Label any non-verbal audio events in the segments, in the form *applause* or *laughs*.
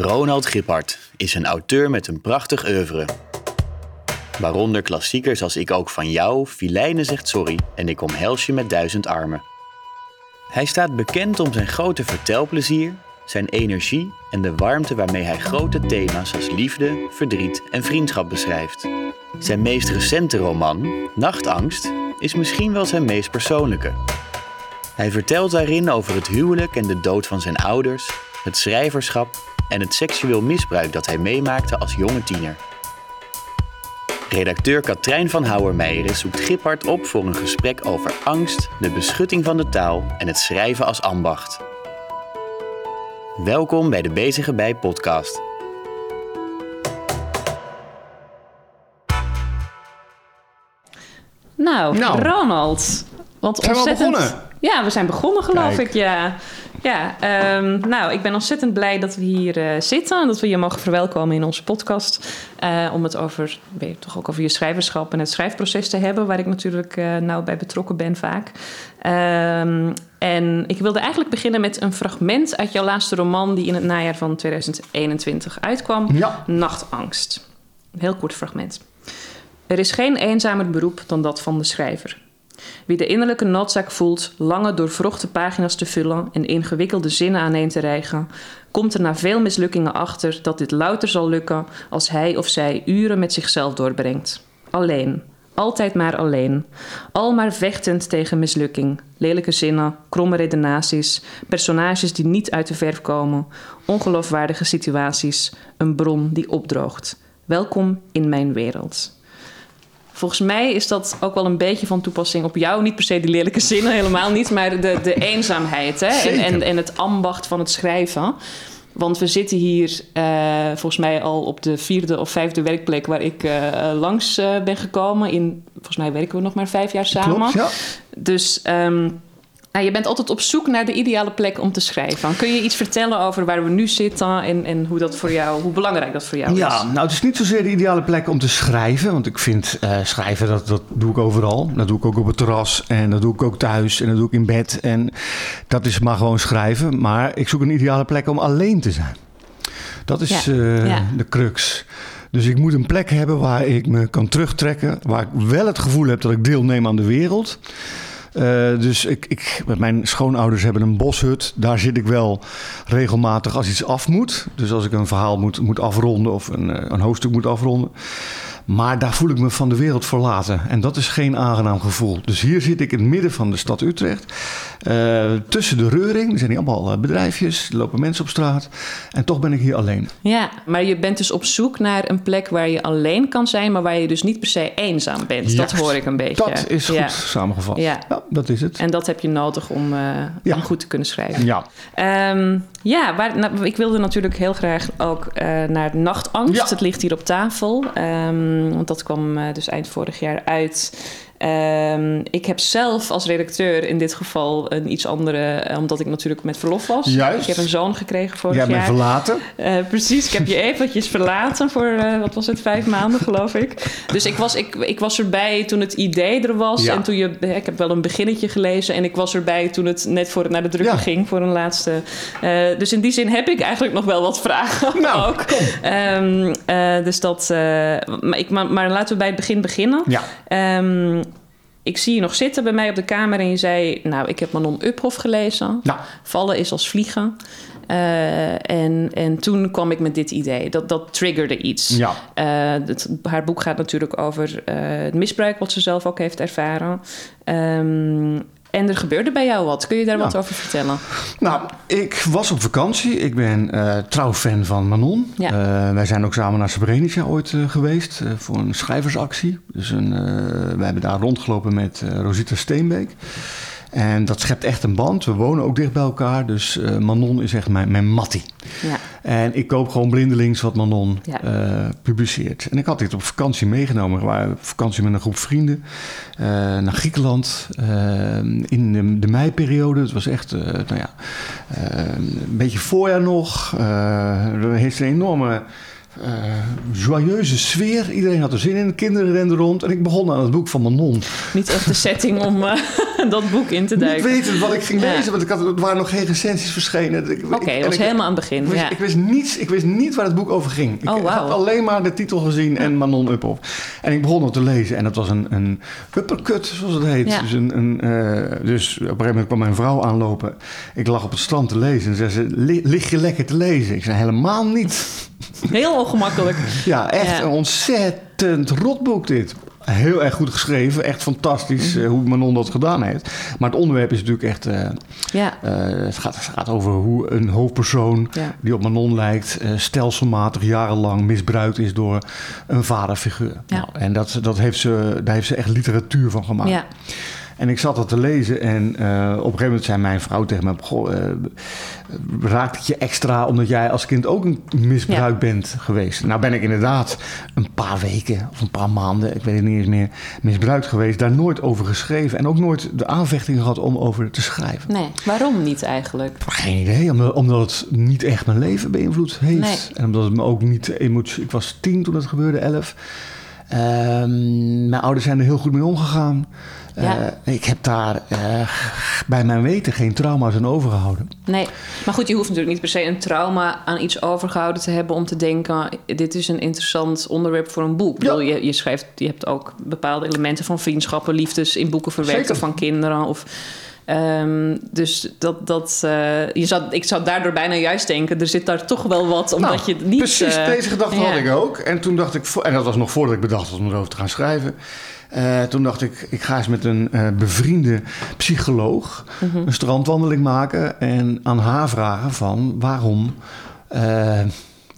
Ronald Gippard is een auteur met een prachtig oeuvre. Waaronder klassiekers als Ik ook van jou, Filijne zegt sorry en Ik omhels je met duizend armen. Hij staat bekend om zijn grote vertelplezier, zijn energie en de warmte waarmee hij grote thema's als liefde, verdriet en vriendschap beschrijft. Zijn meest recente roman, Nachtangst, is misschien wel zijn meest persoonlijke. Hij vertelt daarin over het huwelijk en de dood van zijn ouders, het schrijverschap en het seksueel misbruik dat hij meemaakte als jonge tiener. Redacteur Katrijn van Houwermeijeren zoekt Gippard op voor een gesprek over angst, de beschutting van de taal en het schrijven als ambacht. Welkom bij de Bezige Bij podcast. Nou, Nou. Ronald. Wat Zijn we al ontzettend... begonnen? Ja, we zijn begonnen geloof Kijk. ik, ja. Ja, ehm, nou, ik ben ontzettend blij dat we hier eh, zitten en dat we je mogen verwelkomen in onze podcast. eh, om het over, weet je, toch ook over je schrijverschap en het schrijfproces te hebben, waar ik natuurlijk eh, nou bij betrokken ben vaak. Ehm, en ik wilde eigenlijk beginnen met een fragment uit jouw laatste roman, die in het najaar van 2021 uitkwam: Ja. Nachtangst. Een heel kort fragment. Er is geen eenzamer beroep dan dat van de schrijver. Wie de innerlijke noodzaak voelt lange doorvrochte pagina's te vullen en ingewikkelde zinnen aaneen te rijgen, komt er na veel mislukkingen achter dat dit louter zal lukken als hij of zij uren met zichzelf doorbrengt. Alleen. Altijd maar alleen. Al maar vechtend tegen mislukking. Lelijke zinnen, kromme redenaties, personages die niet uit de verf komen, ongeloofwaardige situaties, een bron die opdroogt. Welkom in mijn wereld. Volgens mij is dat ook wel een beetje van toepassing op jou. Niet per se die lelijke zinnen, *laughs* helemaal niet. Maar de, de eenzaamheid hè? En, en, en het ambacht van het schrijven. Want we zitten hier eh, volgens mij al op de vierde of vijfde werkplek... waar ik eh, langs eh, ben gekomen. In, volgens mij werken we nog maar vijf jaar samen. Klopt, ja. Dus ehm, nou, je bent altijd op zoek naar de ideale plek om te schrijven. Kun je iets vertellen over waar we nu zitten... en, en hoe, dat voor jou, hoe belangrijk dat voor jou Ja, is? nou het is niet zozeer de ideale plek om te schrijven. Want ik vind eh, schrijven, dat, dat doe ik overal. Dat doe ik ook op het terras en dat doe ik ook thuis en dat doe ik in bed. En dat is maar gewoon schrijven. Maar ik zoek een ideale plek om alleen te zijn. Dat is Ja, eh, ja. de crux. Dus ik moet een plek hebben waar ik me kan terugtrekken. Waar ik wel het gevoel heb dat ik deelneem aan de wereld. Eh, dus ik, ik, mijn schoonouders hebben een boshut. Daar zit ik wel regelmatig als iets af moet. Dus als ik een verhaal moet, moet afronden of een, eh, een hoofdstuk moet afronden. Maar daar voel ik me van de wereld verlaten. En dat is geen aangenaam gevoel. Dus hier zit ik in het midden van de stad Utrecht. Eh, tussen de reuring. Er zijn hier allemaal eh, bedrijfjes. Er lopen mensen op straat. En toch ben ik hier alleen. Ja, maar je bent dus op zoek naar een plek waar je alleen kan zijn, maar waar je dus niet per se eenzaam bent. Dat hoor ik een beetje. Dat is goed Ja. samengevat. Ja. Ja. dat is het. En dat heb je nodig om, eh, Ja. om goed te kunnen schrijven. Ja. Ehm, ja, waar, nou, ik wilde natuurlijk heel graag ook eh, naar Nachtangst. Het ligt hier op tafel. Ehm, want dat kwam eh, dus eind vorig jaar uit. Ehm, ik heb zelf als redacteur in dit geval een iets andere... eh, omdat ik natuurlijk met verlof was. Juist. Ik heb een zoon gekregen vorig Jij bent jaar. verlaten. Eh, precies, ik heb je eventjes verlaten voor, eh, wat was het, vijf maanden geloof ik. Dus ik was, ik, ik was erbij toen het idee er was. Ja. En toen je, ik heb wel een beginnetje gelezen. En ik was erbij toen het net voor het naar de drukker Ja. ging voor een laatste. Dus in die zin heb ik eigenlijk nog wel wat vragen Nou, *laughs* ook. Ehm, eh, dus dat, maar, ik, maar, maar laten we bij het begin beginnen. Ja. Ehm, ik zie je nog zitten bij mij op de kamer en je zei... nou, ik heb Manon Uphoff gelezen. Nou, Vallen is als vliegen. Eh, en, en toen kwam ik met dit idee. Dat, dat triggerde iets. ja. Eh, het- haar boek gaat natuurlijk over eh, het misbruik... wat ze zelf ook heeft ervaren. Ehm, en er gebeurde bij jou wat. Kun je daar Ja. wat over vertellen? Nou, ik was op vakantie. Ik ben eh trouw fan van Manon. Ja. Eh, wij zijn ook samen naar Srebrenica ooit eh, geweest voor een schrijversactie. Dus een, we hebben daar rondgelopen met Rosita Steenbeek. En dat schept echt een band. We wonen ook dicht bij elkaar. Dus eh, Manon is echt mijn, mijn mattie. Ja. En ik koop gewoon blindelings wat Manon Ja. eh, publiceert. En ik had dit op vakantie meegenomen. We waren op vakantie met een groep vrienden eh, naar Griekenland. in de, de meiperiode. Het was echt nou ja, een beetje voorjaar nog. Er heeft een enorme eh, joyeuze sfeer. Iedereen had er zin in. Kinderen renden rond. En ik begon aan het boek van Manon. Niet echt de setting om, eh, *laughs* dat boek in te duiken. weten wat ik ging Ja. lezen, want ik had, er waren nog geen recensies verschenen. Ik- Oké, ik- dat was ik- helemaal aan het begin. Ik wist, Ja. ik, wist niets, ik wist niet waar het boek over ging. Ik Oh, had alleen maar de titel gezien en Manon Uphoff. En ik begon het te lezen en dat was een, een uppercut, zoals het heet. Ja. Dus, een, een, eh, dus op een gegeven moment kwam mijn vrouw aanlopen. Ik lag op het strand te lezen en zei ze, "Li- lig je lekker te lezen? Ik zei, helemaal niet. Heel ongemakkelijk. Ja, echt Ja. een ontzettend rotboek dit. Heel erg goed geschreven, echt fantastisch Mhm. eh, hoe Manon dat gedaan heeft. Maar het onderwerp is natuurlijk echt... eh, Ja. eh, het, gaat, het gaat over hoe een hoofdpersoon Ja. die op Manon lijkt, stelselmatig jarenlang misbruikt is door een vaderfiguur. Ja. Nou, en dat, dat heeft ze, daar heeft ze echt literatuur van gemaakt. Ja. En ik zat dat te lezen en eh, op een gegeven moment zei mijn vrouw tegen me: Goh, eh, raakt het je extra omdat jij als kind ook een misbruik bent geweest? Nou ben ik inderdaad een paar weken of een paar maanden, ik weet het niet eens meer, misbruikt geweest. Daar nooit over geschreven en ook nooit de aanvechting gehad om over te schrijven. Nee, waarom niet eigenlijk? Geen idee, omdat, omdat het niet echt mijn leven beïnvloed heeft. Nee. En omdat het me ook niet emotie... Ik was tien toen het gebeurde, elf. Ehm, mijn ouders zijn er heel goed mee omgegaan. Ja. Eh, ik heb daar eh, bij mijn weten geen trauma's aan overgehouden. Nee, maar goed, je hoeft natuurlijk niet per se een trauma aan iets overgehouden te hebben om te denken: dit is een interessant onderwerp voor een boek. Ja. je, je schrijft, je hebt ook bepaalde elementen van vriendschappen, liefdes in boeken verwerkt Zeker. van kinderen. Of, ehm, dus dat, dat, eh, je zou, ik zou daardoor bijna juist denken: er zit daar toch wel wat, omdat Nou, je het niet. Precies, eh, deze gedachte had ik ook. En toen dacht ik, en dat was nog voordat ik bedacht was om erover te gaan schrijven. Eh, toen dacht ik, ik ga eens met een bevriende psycholoog Mhm. een strandwandeling maken. En aan haar vragen van waarom,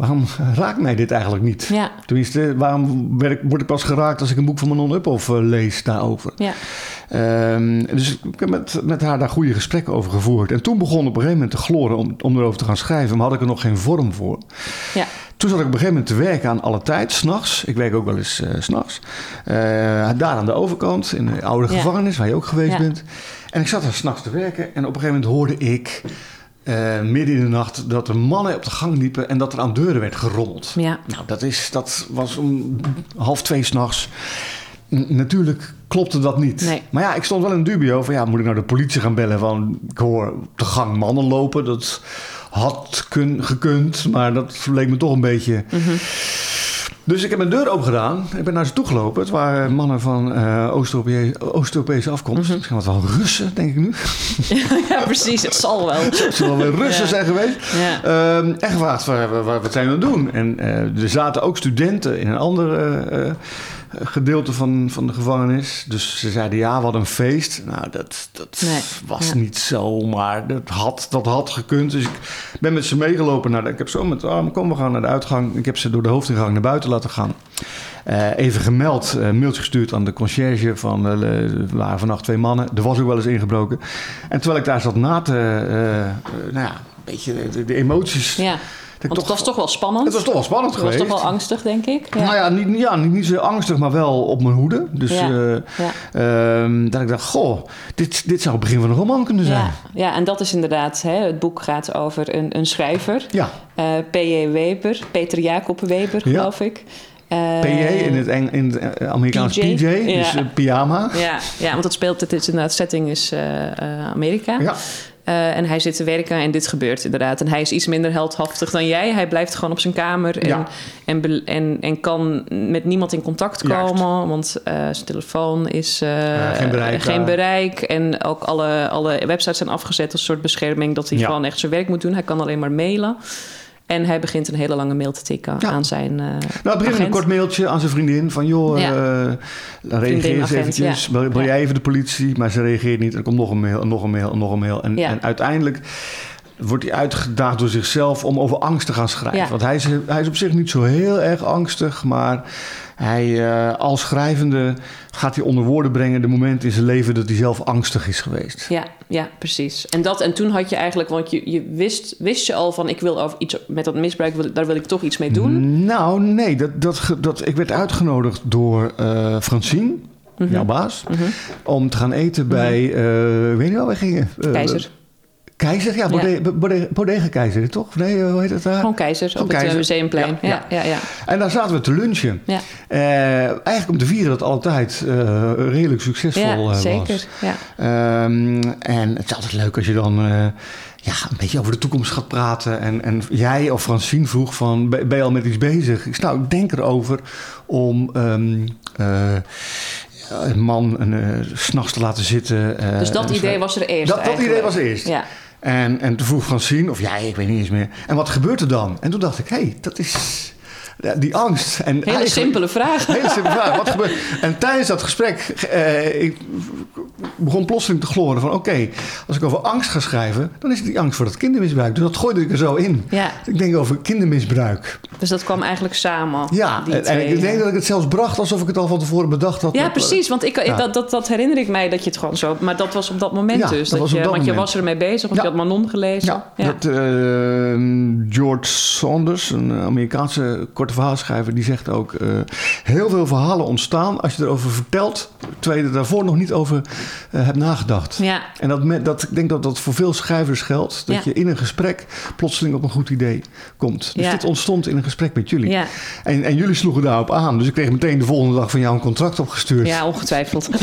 waarom *laughs* raakt mij dit eigenlijk niet? Ja, Tenminste, waarom werd ik, word ik pas geraakt als ik een boek van Manon Uphoff eh, lees daarover? ja, Ehm, dus ik heb met, met haar daar goede gesprekken over gevoerd. En toen begon op een gegeven moment te gloren om, om erover te gaan schrijven. Maar had ik er nog geen vorm voor. ja. Toen zat ik op een gegeven moment te werken aan alle tijd, s'nachts. Ik werk ook wel eens eh, s s'nachts. daar aan de overkant, in de oude Ja. gevangenis, waar je ook geweest Ja. bent. En ik zat daar s'nachts te werken. En op een gegeven moment hoorde ik eh, midden in de nacht dat er mannen op de gang liepen en dat er aan deuren werd gerommeld. ja. Nou, dat, is, dat was om half twee s'nachts. Natuurlijk klopte dat niet. Nee. Maar ja, ik stond wel in dubio van ja, moet ik nou de politie gaan bellen van ik hoor op de gang mannen lopen. Dat had kun, gekund, maar dat leek me toch een beetje. Dus ik heb mijn deur open gedaan. Ik ben naar ze toe gelopen. Het waren mannen van eh Oost-Europese afkomst. Misschien wat wel Russen, denk ik nu. *laughs* ja, precies. Het zal wel. *laughs* Het zullen wel Russen Ja. zijn geweest. Ja. Ehm, en gevraagd, wat, wat, wat zijn we aan het doen? En eh, er zaten ook studenten in een ander eh, eh, gedeelte van, van de gevangenis. Dus ze zeiden, ja, wat een feest. Nou, dat, dat Nee, was ja. niet zo, maar dat had, dat had gekund. Dus ik ben met ze meegelopen. Naar de, ik heb zo met de arm, kom, we gaan naar de uitgang. Ik heb ze door de hoofdingang naar buiten laten gaan. Eh, even gemeld, eh, mailtje gestuurd aan de conciërge van, er waren vannacht twee mannen. Er was ook wel eens ingebroken. En terwijl ik daar zat na te, nou ja, een beetje de, de emoties. Ja. Want het was toch wel spannend. het was toch wel spannend Het was geweest. toch wel angstig, denk ik. Ja. Nou ja, niet, ja niet, niet zo angstig, maar wel op mijn hoede. Dus Ja, eh, ja. ehm, dat ik dacht, goh, dit, dit zou het begin van een roman kunnen zijn. Ja, ja, en dat is inderdaad, hè, het boek gaat over een, een schrijver, Ja, eh P.J. Weber, Peter Jacob Weber, geloof ik. Eh, PJ in het, Eng, in het Amerikaans PJ, PJ, dus ja. pyjama. Ja, ja, want het speelt, het is inderdaad, setting is Amerika. Ja. Eh, en hij zit te werken en dit gebeurt inderdaad. En hij is iets minder heldhaftig dan jij. Hij blijft gewoon op zijn kamer en, Ja. en, en, en kan met niemand in contact Juist. komen. Want eh, zijn telefoon is eh, geen bereik, geen bereik. En ook alle, alle websites zijn afgezet als een soort bescherming... dat hij Ja. gewoon echt zijn werk moet doen. Hij kan alleen maar mailen. En hij begint een hele lange mail te tikken Ja. aan zijn eh Nou, het begint een kort mailtje aan zijn vriendin van... joh, Ja. eh, reageer eens eventjes. ja. Bel, jij even de politie? Maar ze reageert niet. Er komt nog een mail, en nog een mail, en nog een mail. En, en uiteindelijk wordt hij uitgedaagd door zichzelf... om over angst te gaan schrijven. Want hij is, hij is op zich niet zo heel erg angstig... maar hij, eh, als schrijvende gaat hij onder woorden brengen... de moment in zijn leven dat hij zelf angstig is geweest. Ja, ja, precies. En, dat, en toen had je eigenlijk, want je, je wist, wist je al van ik wil over iets met dat misbruik, daar wil ik toch iets mee doen. Nou, nee. Dat, dat, dat, ik werd uitgenodigd door eh Francine, Mhm. jouw baas... om te gaan eten bij... eh, weet je wel, waar we gingen? Keizer. Keizer, ja, Ja. Bode- Bode- Bodega Keizer, toch? Nee, hoe heet het daar? Gewoon keizers Gewoon op het eh, Keizer. museumplein. Ja, Ja, ja, ja. En daar zaten we te lunchen. Ja, Eh, eigenlijk om te vieren dat altijd eh, redelijk succesvol ja eh, was. zeker. Ja. Ehm, en het is altijd leuk als je dan ja, een beetje over de toekomst gaat praten. En, en jij of Francine vroeg van, ben je al met iets bezig? Ik, nou, ik denk erover om ehm, eh, een man een, 's s'nachts te laten zitten. Dus dat idee was er eerst Dat, idee was eerst. Ja. En, en toen vroeg Francine, of jij, ik weet niet eens meer. En wat gebeurt er dan? En toen dacht ik, hé, hey, dat is die angst. En Hele simpele vraag. Hele simpele vraag. Wat *laughs* gebeurt? En tijdens dat gesprek eh, ik begon plotseling te gloren van... oké, als ik over angst ga schrijven... dan is het die angst voor dat kindermisbruik. Dus dat gooide ik er zo in. Ja, Ik denk over kindermisbruik. dus dat kwam eigenlijk samen. Ja, en, en ik denk dat ik het zelfs bracht... alsof ik het al van tevoren bedacht had. Ja, precies. Want ik, Ja. dat, dat, dat herinner ik mij dat je het gewoon zo... Maar dat was op dat moment Ja, dus. dat je, dat want je was ermee bezig, want Ja. je had Manon gelezen. Ja, dat, eh, George Saunders, een Amerikaanse korte verhaalschrijver, die zegt ook: eh, heel veel verhalen ontstaan als je erover vertelt, terwijl je er daarvoor nog niet over eh, hebt nagedacht. ja. En dat, me- dat, ik denk dat dat voor veel schrijvers geldt, dat Ja. je in een gesprek plotseling op een goed idee komt. Dus Ja. dit ontstond in een gesprek met jullie. Ja. En, en jullie sloegen daarop aan. Dus ik kreeg meteen de volgende dag van jou een contract opgestuurd. Ja, ongetwijfeld. *laughs*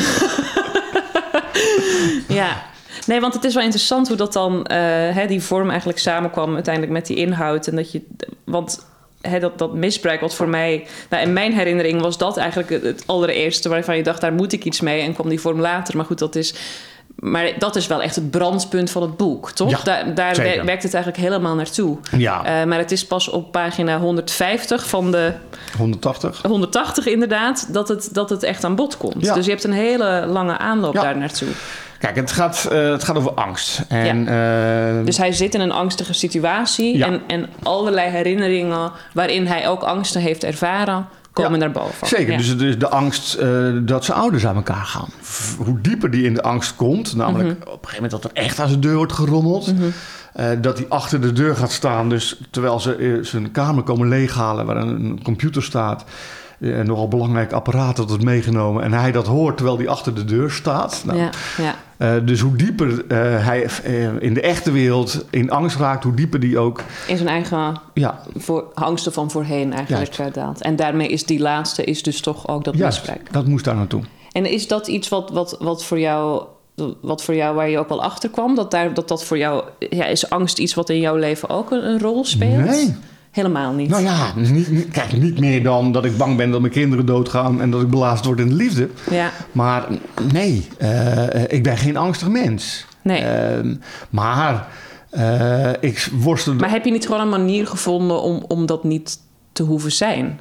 ja. Nee, want het is wel interessant hoe dat dan, eh, hè, die vorm eigenlijk samenkwam uiteindelijk met die inhoud. En dat je, want hè, dat, dat misbruik, wat voor mij, nou, in mijn herinnering was dat eigenlijk het, het allereerste waarvan je dacht, daar moet ik iets mee. En kwam die vorm later. Maar goed, dat is. Maar dat is wel echt het brandpunt van het boek, toch? Ja, daar daar werkt het eigenlijk helemaal naartoe. Ja, Eh, maar het is pas op pagina 150 van de 180. 180 inderdaad, dat het, dat het echt aan bod komt. Ja. Dus je hebt een hele lange aanloop daar naartoe. Kijk, het gaat, eh, het gaat over angst. En, eh, Dus hij zit in een angstige situatie Ja. en, en allerlei herinneringen waarin hij ook angsten heeft ervaren, komen naar boven. Zeker, dus, dus de angst eh, dat zijn ouders aan elkaar gaan. Hoe dieper die in de angst komt, namelijk Mhm. op een gegeven moment dat er echt aan zijn deur wordt gerommeld. eh, dat hij achter de deur gaat staan, dus terwijl ze zijn kamer komen leeghalen waar een, een computer staat. Een nogal belangrijk apparaat dat wordt meegenomen. En hij dat hoort terwijl hij achter de deur staat. Nou, ja, ja, eh, dus hoe dieper eh, hij eh, in de echte wereld in angst raakt, hoe dieper die ook. in zijn eigen Ja, voor, angsten van voorheen eigenlijk Juist. daalt. En daarmee is die laatste is dus toch ook dat juist, misbruik. dat moest daar naartoe. En is dat iets wat, wat, wat voor jou... Wat voor jou, waar je ook wel achter kwam, dat daar, dat, dat voor jou, ja, is angst iets wat in jouw leven ook een, een rol speelt? Nee. Helemaal niet. Nou ja, niet, kijk, niet meer dan dat ik bang ben dat mijn kinderen doodgaan en dat ik belazerd word in de liefde. Ja, Maar nee, eh, ik ben geen angstig mens. nee. Ehm, maar eh, ik worstel. Maar heb je niet gewoon een manier gevonden om, om dat niet te hoeven zijn?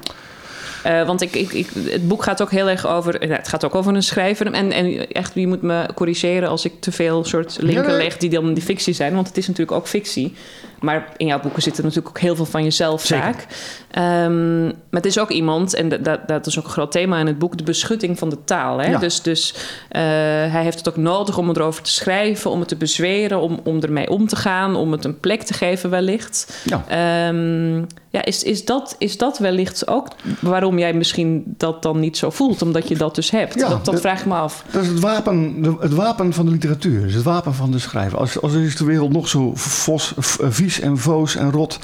Eh, want ik, ik, ik, het boek gaat ook heel erg over. het gaat ook over een schrijver. En, en echt, wie moet me corrigeren als ik te veel soort linken Ja, nee. leg die dan die fictie zijn. Want het is natuurlijk ook fictie. Maar in jouw boeken zit er natuurlijk ook heel veel van jezelf vaak. Ehm, maar het is ook iemand, en dat- dat, is ook een groot thema in het boek, de beschutting van de taal. Hè? Ja. Dus, dus eh, hij heeft het ook nodig om erover te schrijven, om het te bezweren, om, om ermee om te gaan, om het een plek te geven wellicht. Ja. Ehm, ja, is, is, dat, is dat wellicht ook waarom jij misschien dat dan niet zo voelt? Omdat je dat dus hebt? Ja, dat, dat vraag ik me af. Dat is het wapen, het wapen van de literatuur. Het wapen van de schrijver. Als, als is de wereld nog zo vos, v- en voos en rot.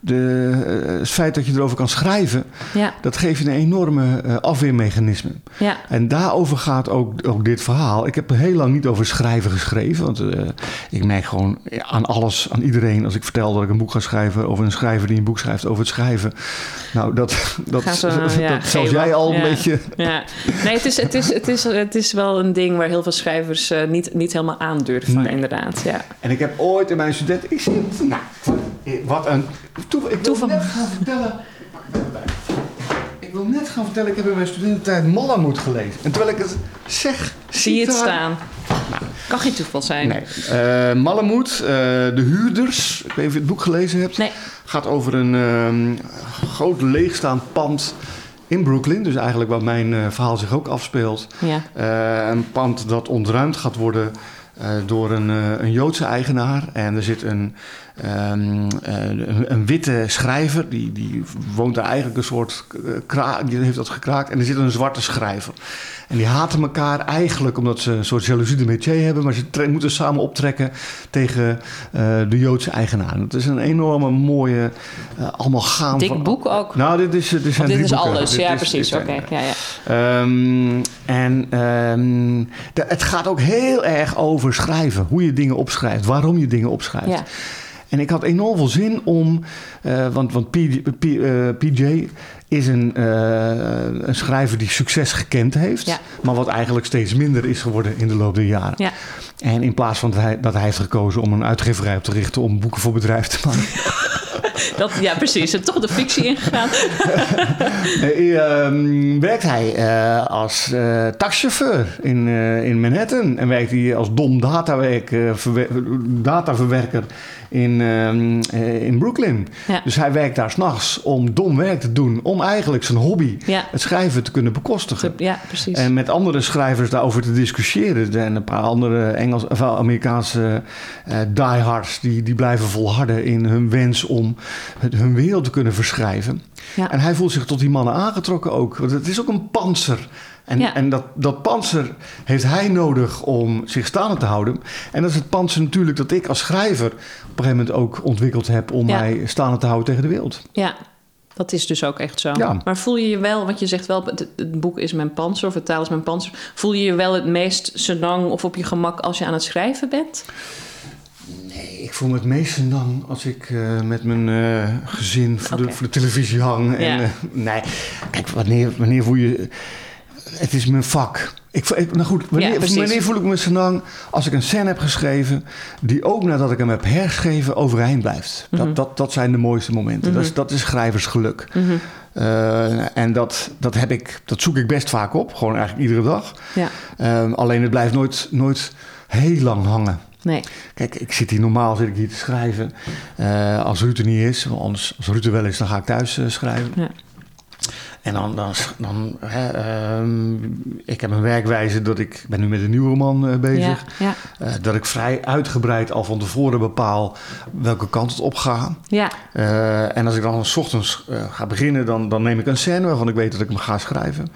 De, eh, het feit dat je erover kan schrijven, Ja, dat geeft je een enorme eh, afweermechanisme. ja, En daarover gaat ook, ook dit verhaal. Ik heb er heel lang niet over schrijven geschreven. Want eh, ik merk gewoon aan alles, aan iedereen. Als ik vertel dat ik een boek ga schrijven over een schrijver die een boek schrijft over het schrijven. Nou, dat, *laughs* *laughs* dat, ja, dat zelfs jij al een beetje. ja. Nee, het is, het, is, het, is, het is wel een ding waar heel veel schrijvers niet, niet helemaal aandurven, Nee. inderdaad. Ja. En ik heb ooit in mijn student. Ik. Nou, wat een. Ik wil Toeval. net gaan vertellen. Ik pak het even bij. Ik wil net gaan vertellen. Ik heb in mijn studententijd Malamud gelezen. En terwijl ik het zeg. Zie je het daar- staan? Kan geen toeval zijn. Nee. Eh Malamud, eh, de huurders. Ik weet niet of je het boek gelezen hebt. Nee. Gaat over een ehm, groot leegstaand pand in Brooklyn. Dus eigenlijk waar mijn eh, verhaal zich ook afspeelt. Ja. Een pand dat ontruimd gaat worden door een, een Joodse eigenaar. En er zit een, ehm, eh, een, een witte schrijver, die, die woont daar eigenlijk een soort eh, kraak, die heeft dat gekraakt. En er zit een zwarte schrijver. En die haten elkaar eigenlijk omdat ze een soort jaloezie de métier hebben, maar ze moeten samen optrekken tegen eh, de Joodse eigenaar. Het is een enorme mooie, eh, allemaal gaan. Dik van- boek ook. Nou, dit is, dit zijn dit is boeken. alles. Dit ja, is- precies. Oké. Ja, ja. Ehm, en ehm, de- het gaat ook heel erg over schrijven. Hoe je dingen opschrijft. Waarom je dingen opschrijft. Ja. En ik had enorm veel zin om... eh, want want PJ, P- eh, PJ is een, eh, een schrijver die succes gekend heeft. Ja. Maar wat eigenlijk steeds minder is geworden in de loop der jaren. Ja. En in plaats van dat hij, dat hij heeft gekozen om een uitgeverij op te richten... om boeken voor bedrijven te maken... *laughs* Dat, ja, precies. Er toch de fictie ingegaan. *laughs* Eh, ehm, werkt hij eh, als eh, taxichauffeur in, eh, in Manhattan. En werkt hij als dom dataverwerker in, ehm, eh, in Brooklyn. Ja. Dus hij werkt daar s'nachts om dom werk te doen. Om eigenlijk zijn hobby, Ja. het schrijven, te kunnen bekostigen. Ja, precies. En met andere schrijvers daarover te discussiëren. Er zijn een paar andere Engels, of Amerikaanse eh diehards die, die blijven volharden in hun wens om hun wereld te kunnen verschrijven. Ja. En hij voelt zich tot die mannen aangetrokken ook. Want het is ook een panzer. En, Ja. en dat, dat panzer heeft hij nodig om zich staande te houden. En dat is het panzer natuurlijk dat ik als schrijver op een gegeven moment ook ontwikkeld heb om Ja. mij staande te houden tegen de wereld. Ja, dat is dus ook echt zo. Ja. Maar voel je je wel, want je zegt wel, het, het boek is mijn panzer of het taal is mijn panzer. Voel je je wel het meest senang of op je gemak als je aan het schrijven bent? Nee, ik voel me het meest dan als ik eh, met mijn eh, gezin voor, de, Oké. voor de televisie hang. En, Ja. eh, nee, kijk, wanneer, wanneer voel je... Het is mijn vak. Ik, nou goed, wanneer, Ja, wanneer voel ik me senang als ik een scène heb geschreven... die ook nadat ik hem heb herschreven overeind blijft. Mhm. dat, dat, dat zijn de mooiste momenten. dat, is, dat is schrijversgeluk. Mhm. En dat, dat, heb ik, dat zoek ik best vaak op. Gewoon eigenlijk iedere dag. Ja, Eh, alleen het blijft nooit, nooit heel lang hangen. Nee. Kijk, ik zit hier normaal zit ik hier te schrijven. Eh, als Ruud er niet is, want anders, als Ruud er wel is, dan ga ik thuis eh, schrijven. Ja. En dan, dan, dan hè, ehm, ik heb een werkwijze dat ik, ik ben nu met een nieuwe roman eh, bezig. Ja, ja, dat ik vrij uitgebreid al van tevoren bepaal welke kant het op gaat. ja, en als ik dan s ochtends ga beginnen, dan, dan neem ik een scène waarvan ik weet dat ik hem ga schrijven.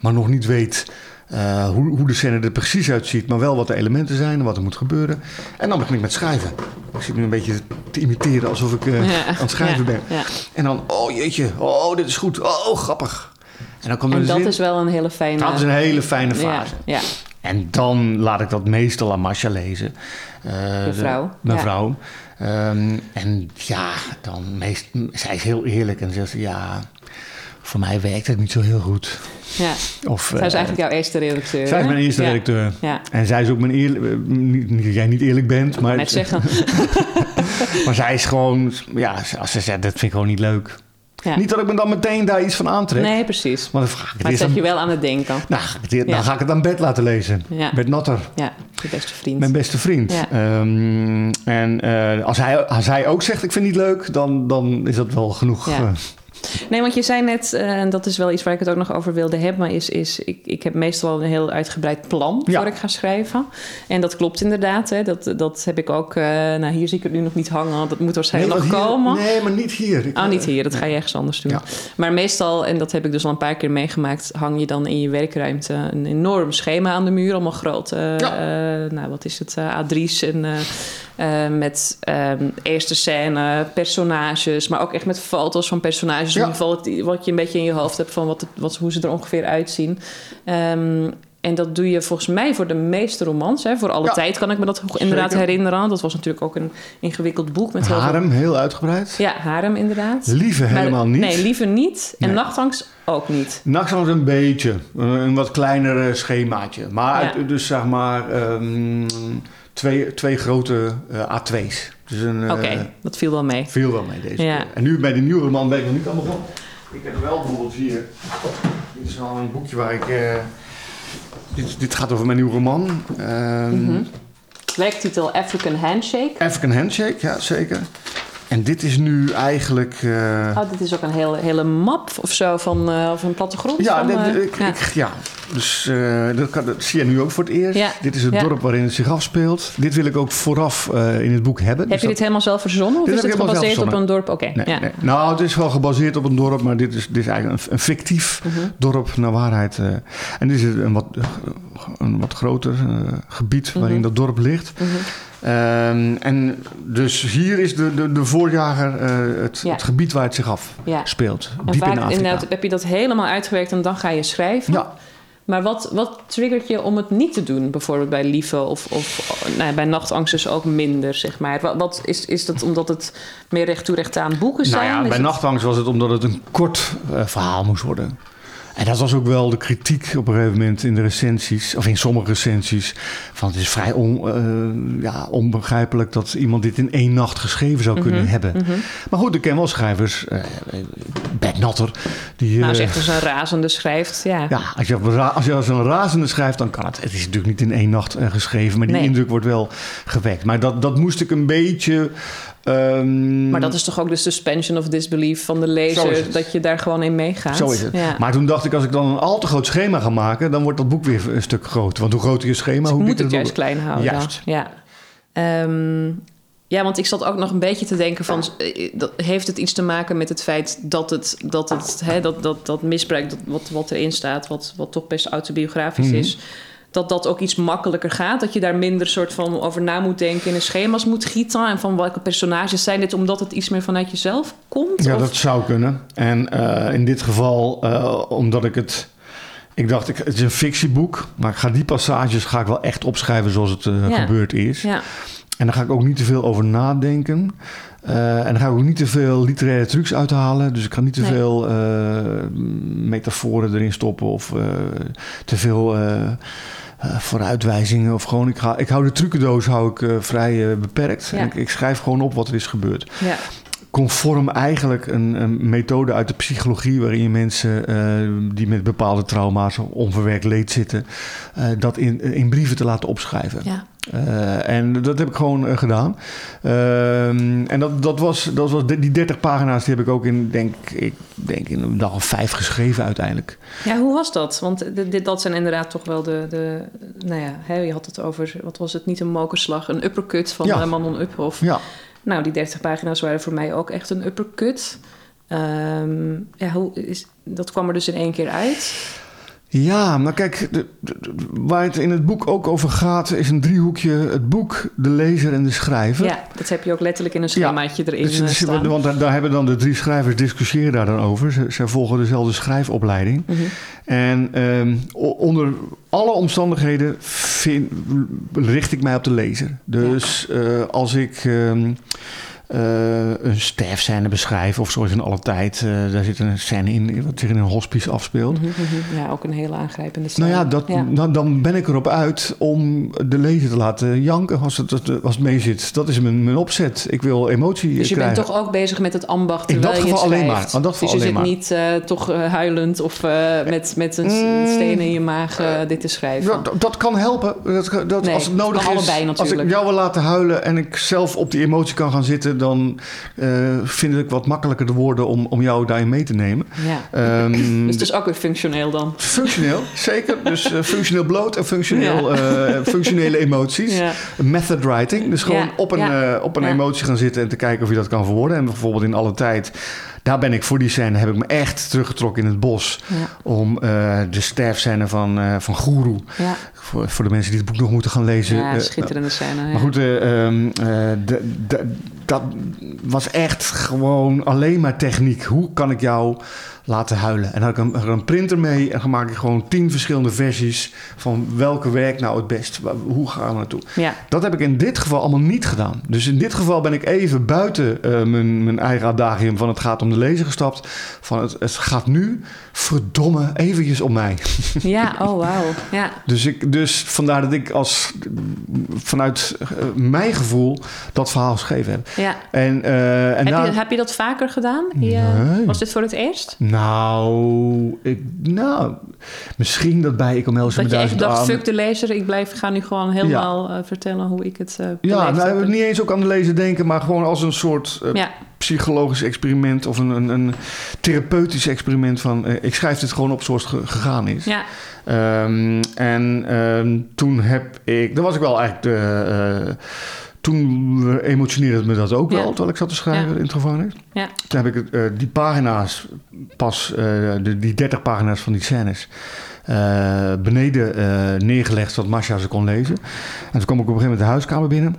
Maar nog niet weet eh, hoe, hoe de scène er precies uitziet, maar wel wat de elementen zijn en wat er moet gebeuren. En dan begin ik met schrijven. Ik zit nu een beetje te imiteren alsof ik eh, Ja, aan het schrijven ja, ben. ja. En dan, oh jeetje, oh dit is goed, oh grappig. En dan komt En dat zin. is wel een hele fijne... dat is een hele fijne ja, fase. ja, En dan laat ik dat meestal aan Masha lezen. Je de- vrouw, Mijn ja. vrouw. Ehm, en ja, dan meest, zij is heel eerlijk en zegt ze, ja, voor mij werkt het niet zo heel goed. ja. Of, Zij is eh, eigenlijk jouw eerste redacteur. zij is mijn eerste ja. redacteur. Ja, En zij is ook mijn eerlijk... eh, Niet, dat jij niet eerlijk bent, maar, net zeggen. *laughs* maar zij is gewoon... Ja, als ze zegt, dat vind ik gewoon niet leuk. Ja. Niet dat ik me dan meteen daar iets van aantrek. Nee, precies. Maar dan Maar het zet je wel aan het denken. Nou, dan Ja. ga ik het aan Bert laten lezen. Ja. Bert Natter. Ja, je beste vriend. Mijn beste vriend. Ja. Ehm, en eh, als, hij, als hij ook zegt ik vind het niet leuk, dan, dan is dat wel genoeg. Ja. Nee, want je zei net, eh, en dat is wel iets waar ik het ook nog over wilde hebben, is, is ik, ik heb meestal een heel uitgebreid plan Ja. voor ik ga schrijven. En dat klopt inderdaad. Hè. Dat, dat heb ik ook, eh, nou hier zie ik het nu nog niet hangen, dat moet waarschijnlijk nee, nog hier- komen. Nee, maar niet hier. Ik, Oh, niet hier. Dat ga je ergens anders doen. Ja. Maar meestal, en dat heb ik dus al een paar keer meegemaakt... hang je dan in je werkruimte een enorm schema aan de muur. Allemaal groot. eh, Ja. eh, nou, wat is het? eh, A3's en... eh, eh, met ehm, eerste scène, personages, maar ook echt met foto's van personages. In ieder geval wat je een beetje in je hoofd hebt van wat, wat, hoe ze er ongeveer uitzien. Ehm, en dat doe je volgens mij voor de meeste romans. Hè. Voor alle Ja. tijd kan ik me dat inderdaad Zeker. herinneren. Dat was natuurlijk ook een ingewikkeld boek. Met heel veel- Harem, heel uitgebreid. Ja, harem inderdaad. Lieve Maar- helemaal niet. Nee, liever niet. En Nee. nachtangst ook niet. Nachtangst een beetje. Een wat kleiner eh, schemaatje. Maar Ja. dus zeg maar ehm, twee, twee grote eh, A2's. Dus een, eh, Oké, dat viel wel mee. Veel wel mee deze Ja. keer. En nu bij die nieuwe man ben ik nog niet allemaal van. Ik heb wel bijvoorbeeld hier. Dit is al een boekje waar ik. eh, dit, dit gaat over mijn nieuwe roman. Ehm, Mhm. Werktitel African Handshake. African Handshake, ja zeker. En dit is nu eigenlijk... eh, Oh, dit is ook een hele, hele map of zo van uh, of een plattegrond. ja, van, eh, ik, ja. Ik, ja, dus dat, kan, dat zie je nu ook voor het eerst. Ja, Dit is het dorp waarin het zich afspeelt. Dit wil ik ook vooraf in het boek hebben. Heb Dus je dat- dit helemaal zelf verzonnen? Of Dit is het gebaseerd op een dorp? Oké, Nee, ja. nee. Nou, het is wel gebaseerd op een dorp, maar dit is, dit is eigenlijk een, een fictief Mhm. dorp naar waarheid. en dit is een wat, een wat groter gebied waarin Mhm. dat dorp ligt. Mhm. Ehm, en dus hier is de, de, de voorjager eh, het, Ja. het gebied waar het zich afspeelt. Ja. En Diep in vaak Afrika. inderdaad heb je dat helemaal uitgewerkt en dan ga je schrijven. Ja, Maar wat, wat triggert je om het niet te doen? Bijvoorbeeld bij Lieve of, of nou ja, bij Nachtangst dus ook minder, zeg maar. Wat, wat is, is dat omdat het meer recht toe recht aan boeken zijn? nou ja, Is bij het- Nachtangst was het omdat het een kort eh, verhaal moest worden. En dat was ook wel de kritiek op een gegeven moment in de recensies, of in sommige recensies. Van het is vrij on, eh, ja, onbegrijpelijk dat iemand dit in één nacht geschreven zou kunnen Mhm, hebben. mhm. Maar goed, ik ken wel schrijvers, eh Bert Natter, die... Nou, eh, zeg als een razende schrijft, ja. ja, als je, als je als een razende schrijft, dan kan het. Het is natuurlijk niet in één nacht eh, geschreven, maar die Nee. indruk wordt wel gewekt. Maar dat, dat moest ik een beetje... ehm, Maar dat is toch ook de suspension of disbelief van de lezer, dat je daar gewoon in meegaat. Zo is het. Ja. Maar toen dacht ik, als ik dan een al te groot schema ga maken, dan wordt dat boek weer een stuk groter. Want hoe groter je schema, Dus hoe moet het het juist klein houden Juist. Ja. Ehm, ja, want ik zat ook nog een beetje te denken van... eh, heeft het iets te maken met het feit dat het, dat, het, hè, dat, dat, dat misbruik... Dat, wat, wat erin staat, wat, wat toch best autobiografisch Mhm. is... dat dat ook iets makkelijker gaat. Dat je daar minder soort van over na moet denken... in een schema's moet gieten. En van welke personages zijn dit... omdat het iets meer vanuit jezelf komt? Ja, Of- dat zou kunnen. En eh, in dit geval, eh, omdat ik het... Ik dacht, ik, het is een fictieboek, maar ik ga die passages ga ik wel echt opschrijven zoals het eh, Ja. gebeurd is. Ja, En daar ga ik ook niet te veel over nadenken. En daar ga ik ook niet te veel literaire trucs uithalen. Dus ik ga niet te Nee. veel metaforen erin stoppen of eh, te veel eh, eh, vooruitwijzingen. Of gewoon, ik, ga, ik hou de trucendoos hou ik, vrij beperkt. Ja. En ik, ik schrijf gewoon op wat er is gebeurd. ja. Conform eigenlijk een, een methode uit de psychologie waarin je mensen die met bepaalde trauma's of onverwerkt leed zitten, dat in, in brieven te laten opschrijven. ja. Eh, en dat heb ik gewoon eh, gedaan. Ehm, en dat, dat was, dat was die 30 pagina's, die heb ik ook in, denk ik, denk in een dag of vijf geschreven uiteindelijk. Ja, hoe was dat? Want dit, dat zijn inderdaad toch wel de... de nou ja, hè, je had het over... Wat was het? Niet een mokerslag, een uppercut van Ja. eh, Manon Uphoff. Ja. Nou, die 30 pagina's waren voor mij ook echt een uppercut. Ehm, ja, hoe is, dat kwam er dus in één keer uit. Ja, maar kijk, de- de- de- waar het in het boek ook over gaat, is een driehoekje: het boek, de lezer en de schrijver. Ja, dat heb je ook letterlijk in een schemaatje erin Dus- eh, staan. want daar, daar hebben dan de drie schrijvers discussiëren daar dan over. Ze, ze volgen dezelfde schrijfopleiding. Mhm. En ehm, onder alle omstandigheden vind, richt ik mij op de lezer. Dus eh, als ik ehm, eh, een sterfscène beschrijf, of zoals in alle tijd, eh, daar zit een scène in wat zich in een hospice afspeelt. Mhm, mhm. Ja, ook een hele aangrijpende Nou ja, scène. dat, Dan, dan ben ik erop uit om de lezer te laten janken als het, als het mee zit. Dat is mijn, mijn opzet. Ik wil emotie Dus je krijgen. bent toch ook bezig met het ambacht In dat terwijl je geval alleen maar. In dat geval dus je zit niet eh, toch eh, huilend of eh, met, met een Mm. steen in je maag eh, dit te schrijven. Ja, dat, dat kan helpen. Dat, dat, Nee, als het nodig is. allebei als natuurlijk. ik jou wil laten huilen en ik zelf op die emotie kan gaan zitten, dan eh, vind ik wat makkelijker de woorden om, om jou daarin mee te nemen. Ja. Ehm, *laughs* Dus het is ook weer functioneel dan. Functioneel, *laughs* zeker. Dus eh, functioneel bloot en functioneel, eh, functionele emoties. Ja. Method writing. Dus gewoon Ja, op een, ja. op een Ja. emotie gaan zitten en te kijken of je dat kan verwoorden. En bijvoorbeeld in alle tijd, daar ben ik voor die scène, heb ik me echt teruggetrokken in het bos. Ja. Om de sterfscène van, eh van Guru. Ja, Voor, voor de mensen die het boek nog moeten gaan lezen. ja schitterende scène. ja. maar goed, eh, dat was echt gewoon alleen maar techniek. Hoe kan ik jou laten huilen? En dan had ik een, een printer mee en dan maak ik gewoon tien verschillende versies van welke werkt nou het best. Hoe gaan we naartoe? Ja, Dat heb ik in dit geval allemaal niet gedaan. Dus in dit geval ben ik even buiten eh, mijn, mijn eigen adagium van het gaat om de lezer gestapt. Van het, het gaat nu verdomme eventjes om mij. ja oh wauw. Ja. Dus, ik, dus vandaar dat ik als vanuit eh, mijn gevoel dat verhaal geschreven heb. Ja. En, eh, en Heb, je, heb je dat vaker gedaan? Eh, Nee. Was dit voor het eerst? Nou, ik, nou, misschien dat bij Ik om Helsje Dat met je duizend dacht, fuck de lezer, ik blijf, ga nu gewoon helemaal eh, vertellen hoe ik het eh Ja, nou, heb. niet eens ook aan de lezer denken, maar gewoon als een soort Ja, psychologisch experiment of een, een, een therapeutisch experiment van eh, ik schrijf dit gewoon op zoals het ge- gegaan is. ja, Ehm, en ehm, toen heb ik, dat was ik wel eigenlijk de, eh, toen emotioneerde me dat ook wel, terwijl ik zat te schrijven Ja. in het gevangenis. ja. Toen heb ik eh, die pagina's, pas de, die 30 pagina's van die scènes, beneden neergelegd zodat Masha ze kon lezen. En toen kwam ik op een gegeven moment de huiskamer binnen.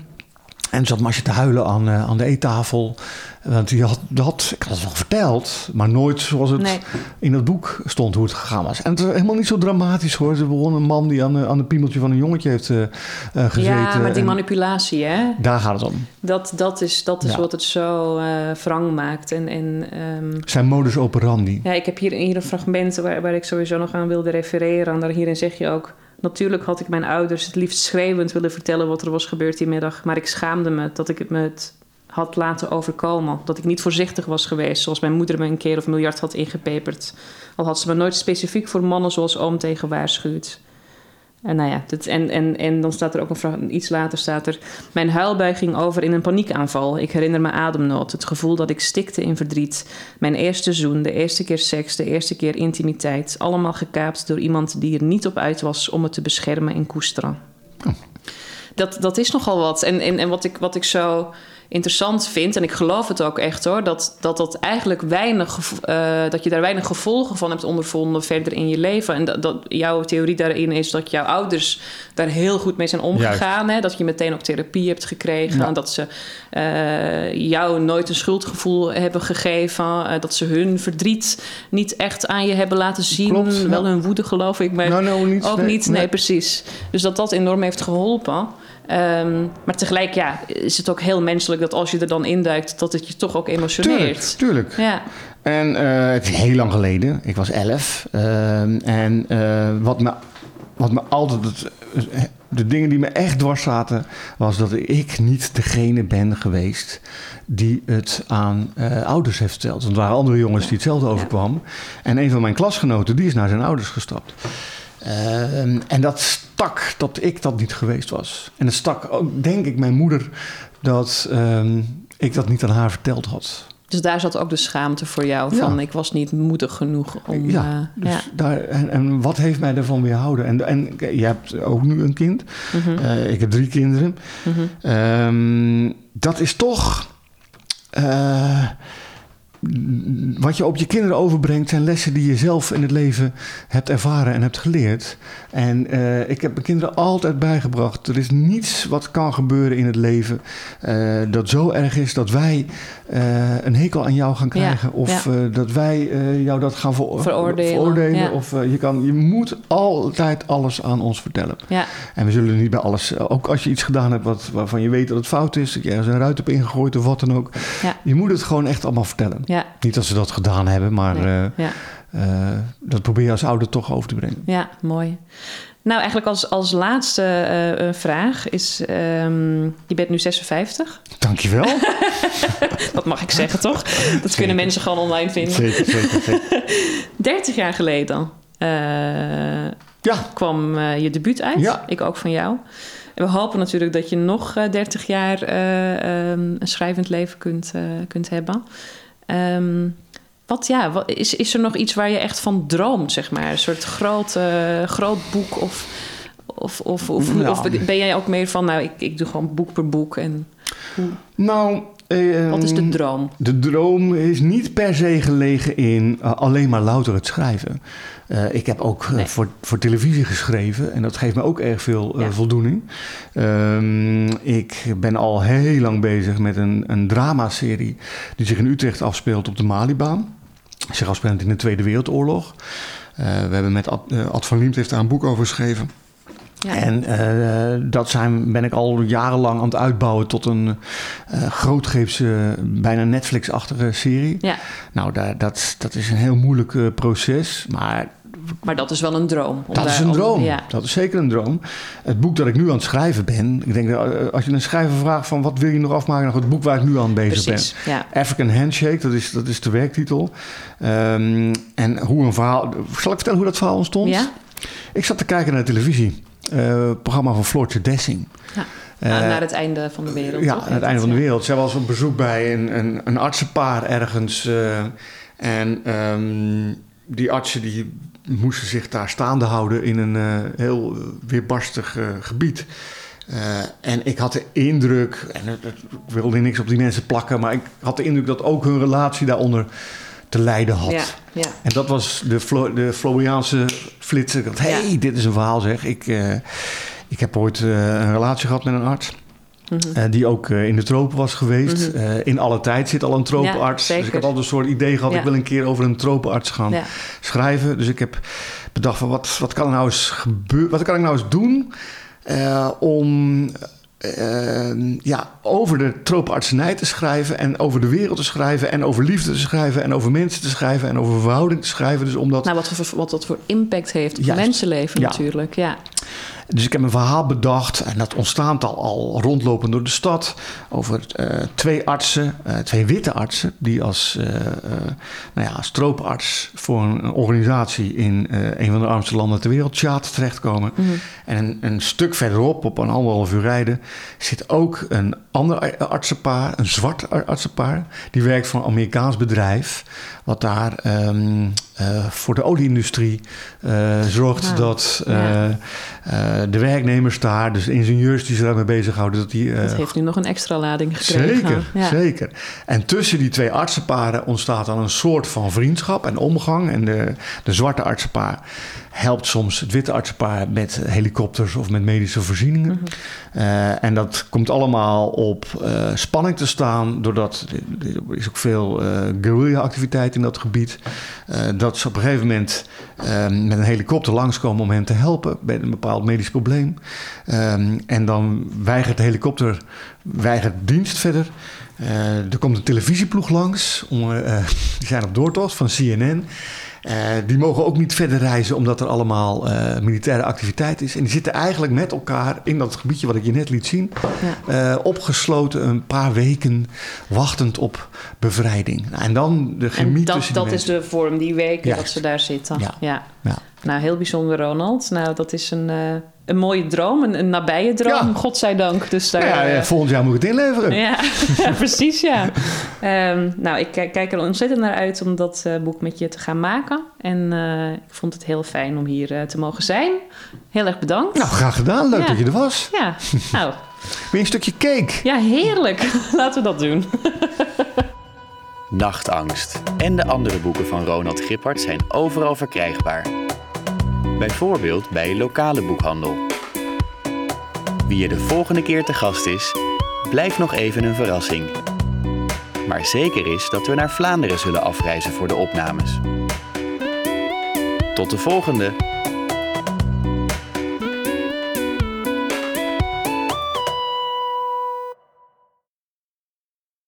En zat Masha te huilen aan, eh, aan de eettafel. Want die had, had, ik had het wel verteld, maar nooit zoals het Nee. in dat boek stond hoe het gegaan was. En het was helemaal niet zo dramatisch hoor. Ze begon een man die aan, de- aan de piemeltje van een jongetje heeft eh, eh, gezeten. ja, maar die manipulatie, hè? Daar gaat het om. Dat, dat is, dat is Ja. wat het zo eh wrang maakt. En, en ehm, Zijn modus operandi. ja, ik heb hier, hier een fragment waar, waar ik sowieso nog aan wilde refereren. En daar hierin zeg je ook... Natuurlijk had ik mijn ouders het liefst schreeuwend willen vertellen wat er was gebeurd die middag. Maar ik schaamde me dat ik het me het had laten overkomen. Dat ik niet voorzichtig was geweest, zoals mijn moeder me een keer of miljard had ingepeperd. Al had ze me nooit specifiek voor mannen zoals oom tegen gewaarschuwd. En nou ja, dit, en, en, en dan staat er ook een vraag, iets later staat er... Mijn huilbui ging over in een paniekaanval. Ik herinner me ademnood, het gevoel dat ik stikte in verdriet. Mijn eerste zoen, de eerste keer seks, de eerste keer intimiteit. Allemaal gekaapt door iemand die er niet op uit was om me te beschermen en koesteren. Dat, dat is nogal wat. En, en, en wat, ik, wat ik zo interessant vind, en ik geloof het ook echt hoor, dat dat, dat eigenlijk weinig, eh, dat je daar weinig gevolgen van hebt ondervonden verder in je leven. En dat, dat jouw theorie daarin is dat jouw ouders daar heel goed mee zijn omgegaan. Hè? Dat je meteen ook therapie hebt gekregen. Ja. En dat ze eh, jou nooit een schuldgevoel hebben gegeven. eh, dat ze hun verdriet niet echt aan je hebben laten zien. Klopt, ja. Wel hun woede geloof ik, maar Nou, nou, niet. ook Nee, niet, nee, nee. precies. Dus dat dat enorm heeft geholpen. Ehm, maar tegelijk, ja, is het ook heel menselijk dat als je er dan induikt, dat het je toch ook Tuurlijk, emotioneert. tuurlijk. Ja, En eh, het is heel lang geleden. Ik was elf. Ehm, en eh, wat, me, wat me altijd... het- de dingen die me echt dwars zaten... was dat ik niet degene ben geweest... die het aan eh, ouders heeft verteld. Want er waren andere jongens die hetzelfde overkwam. En een van mijn klasgenoten... die is naar zijn ouders gestapt. Ehm, en dat stak dat ik dat niet geweest was. En het stak ook, denk ik, mijn moeder... dat ehm, ik dat niet aan haar verteld had. dus daar zat ook de schaamte voor jou Ja. van ik was niet moedig genoeg om... Ja, eh, dus ja. Daar, en, en wat heeft mij daarvan weerhouden? En, en je hebt ook nu een kind. Mhm, Eh, ik heb drie kinderen. mhm. Ehm, dat is toch. eh, wat je op je kinderen overbrengt zijn lessen die je zelf in het leven hebt ervaren en hebt geleerd. En eh, ik heb mijn kinderen altijd bijgebracht. Er is niets wat kan gebeuren in het leven eh, dat zo erg is dat wij eh, een hekel aan jou gaan krijgen. of ja. dat wij jou dat gaan ver- Veroordelen, veroordelen. ja. Of je, kan, je moet altijd alles aan ons vertellen. ja, En we zullen niet bij alles, ook als je iets gedaan hebt wat, waarvan je weet dat het fout is, dat je ergens een ruit hebt ingegooid of wat dan ook. Je moet het gewoon echt allemaal vertellen. Ja, Niet dat ze dat gedaan hebben, maar Nee. eh, ja. eh, dat probeer je als ouder toch over te brengen. Ja, mooi. Nou, eigenlijk als, als laatste eh, vraag is... ehm, je bent nu 56. Dankjewel. *laughs* Dat mag ik zeggen, toch? Dat kunnen mensen gewoon online vinden. zeker, zeker, zeker. *laughs* 30 jaar geleden Ja, kwam je debuut uit. Ja. Ik ook van jou. En we hopen natuurlijk dat je nog eh, 30 jaar eh, ehm, een schrijvend leven kunt, kunt hebben. Ehm, wat ja, wat, is, is er nog iets waar je echt van droomt, zeg maar? Een soort groot, eh, groot boek of, of, of, of, Ja. of ben jij ook meer van, nou, ik, ik doe gewoon boek per boek en nou... eh, wat is de droom? De droom is niet per se gelegen in eh, alleen maar louter het schrijven. Eh, ik heb ook eh, Nee. voor, voor televisie geschreven en dat geeft me ook erg veel Ja. voldoening. Ehm, ik ben al heel lang bezig met een, een dramaserie die zich in Utrecht afspeelt op de Malibaan. Zich afspeelt in de Tweede Wereldoorlog. We hebben met Ad, Ad van Liemt heeft daar een boek over geschreven. Ja. En eh, dat zijn, ben ik al jarenlang aan het uitbouwen tot een grootscheepse, bijna Netflix-achtige serie. ja, Nou, daar, dat, dat is een heel moeilijk eh, proces. Maar Maar dat is wel een droom. om Dat is een om- droom. Ja. Dat is zeker een droom. Het boek dat ik nu aan het schrijven ben. Ik denk, dat, als je een schrijver vraagt van wat wil je nog afmaken, nou, het boek waar ik nu aan bezig Precies, ben. ja. African Handshake, dat is, dat is de werktitel. Ehm, en hoe een verhaal. Zal ik vertellen hoe dat verhaal ontstond? Ja? Ik zat te kijken naar de televisie. Eh, programma van Floortje Dessing. Ja. Eh, naar het einde van de wereld. Ja, toch? aan het einde van de wereld. Zij was op bezoek bij een, een, een artsenpaar ergens. eh, en ehm, die artsen die moesten zich daar staande houden in een heel weerbarstig gebied. En ik had de indruk, en ik wilde niks op die mensen plakken, maar ik had de indruk dat ook hun relatie daaronder te lijden had. Ja, ja. En dat was de, Flo de Floriaanse flits. Ik dacht, hé, hey, dit is een verhaal zeg. Ik, eh, ik heb ooit eh, een relatie gehad met een arts. Mhm. eh, die ook in de tropen was geweest. Eh, in alle tijd zit al een tropenarts. Dus ik had altijd een soort idee gehad. Ik wil een keer over een tropenarts gaan schrijven. Dus ik heb bedacht van wat, wat kan er nou eens gebeuren? Wat kan ik nou eens doen om eh, ja, over de tropenartsenij te schrijven en over de wereld te schrijven en over liefde te schrijven en over mensen te schrijven en over verhouding te schrijven. Dus omdat Nou, wat, voor, wat dat voor impact heeft op Juist. mensenleven Ja. natuurlijk. Ja. Dus ik heb een verhaal bedacht en dat ontstaat al, al rondlopend door de stad. Over eh, twee artsen, eh, twee witte artsen, die als, eh nou ja, als trooparts voor een, organisatie in een van de armste landen ter wereld, Tjaat, terechtkomen. En een, een stuk verderop, op een anderhalf uur rijden, zit ook een ander ar- artsenpaar, een zwart ar- artsenpaar. Die werkt voor een Amerikaans bedrijf, wat daar ehm, eh, voor de olieindustrie eh, zorgt dat eh, de werknemers daar, dus de ingenieurs die zich daarmee bezighouden, dat die. Dat heeft nu nog een extra lading gekregen. Zeker, Ja. zeker. En tussen die twee artsenparen ontstaat dan een soort van vriendschap en omgang. En de, de zwarte artsenpaar helpt soms het witte artsenpaar met helikopters of met medische voorzieningen. Mhm. Eh, en dat komt allemaal op eh, spanning te staan, doordat er is ook veel eh guerrilla-activiteit in dat gebied. Dat ze op een gegeven moment eh, met een helikopter langskomen om hen te helpen bij een bepaald medisch probleem. Ehm, en dan weigert de helikopter weigert dienst verder. Er komt een televisieploeg langs, om, die zijn op doortocht van CNN. Eh, die mogen ook niet verder reizen omdat er allemaal eh, militaire activiteit is. En die zitten eigenlijk met elkaar in dat gebiedje wat ik je net liet zien. Ja. eh, opgesloten een paar weken wachtend op bevrijding. Nou, en dan de chemie En dat, tussen dat is de vorm, die weken Juist. dat ze daar zitten. Ja. Ja. Ja. Nou, heel bijzonder, Ronald. Nou, dat is een, een mooie droom, een, een nabije droom, Ja. godzijdank. Dus daar, Nou ja, ja, eh, volgend jaar moet ik het inleveren. Ja, *laughs* precies, ja. Ehm, nou, ik kijk, er ontzettend naar uit om dat eh, boek met je te gaan maken. En eh, ik vond het heel fijn om hier eh, te mogen zijn. Heel erg bedankt. Nou, graag gedaan. Leuk Ja. dat je er was. Ja, nou, Wil je een stukje cake? ja, heerlijk. *laughs* Laten we dat doen. Nachtangst en de andere boeken van Ronald Gippard zijn overal verkrijgbaar. Bijvoorbeeld bij je lokale boekhandel. Wie er de volgende keer te gast is, blijft nog even een verrassing. Maar zeker is dat we naar Vlaanderen zullen afreizen voor de opnames. Tot de volgende!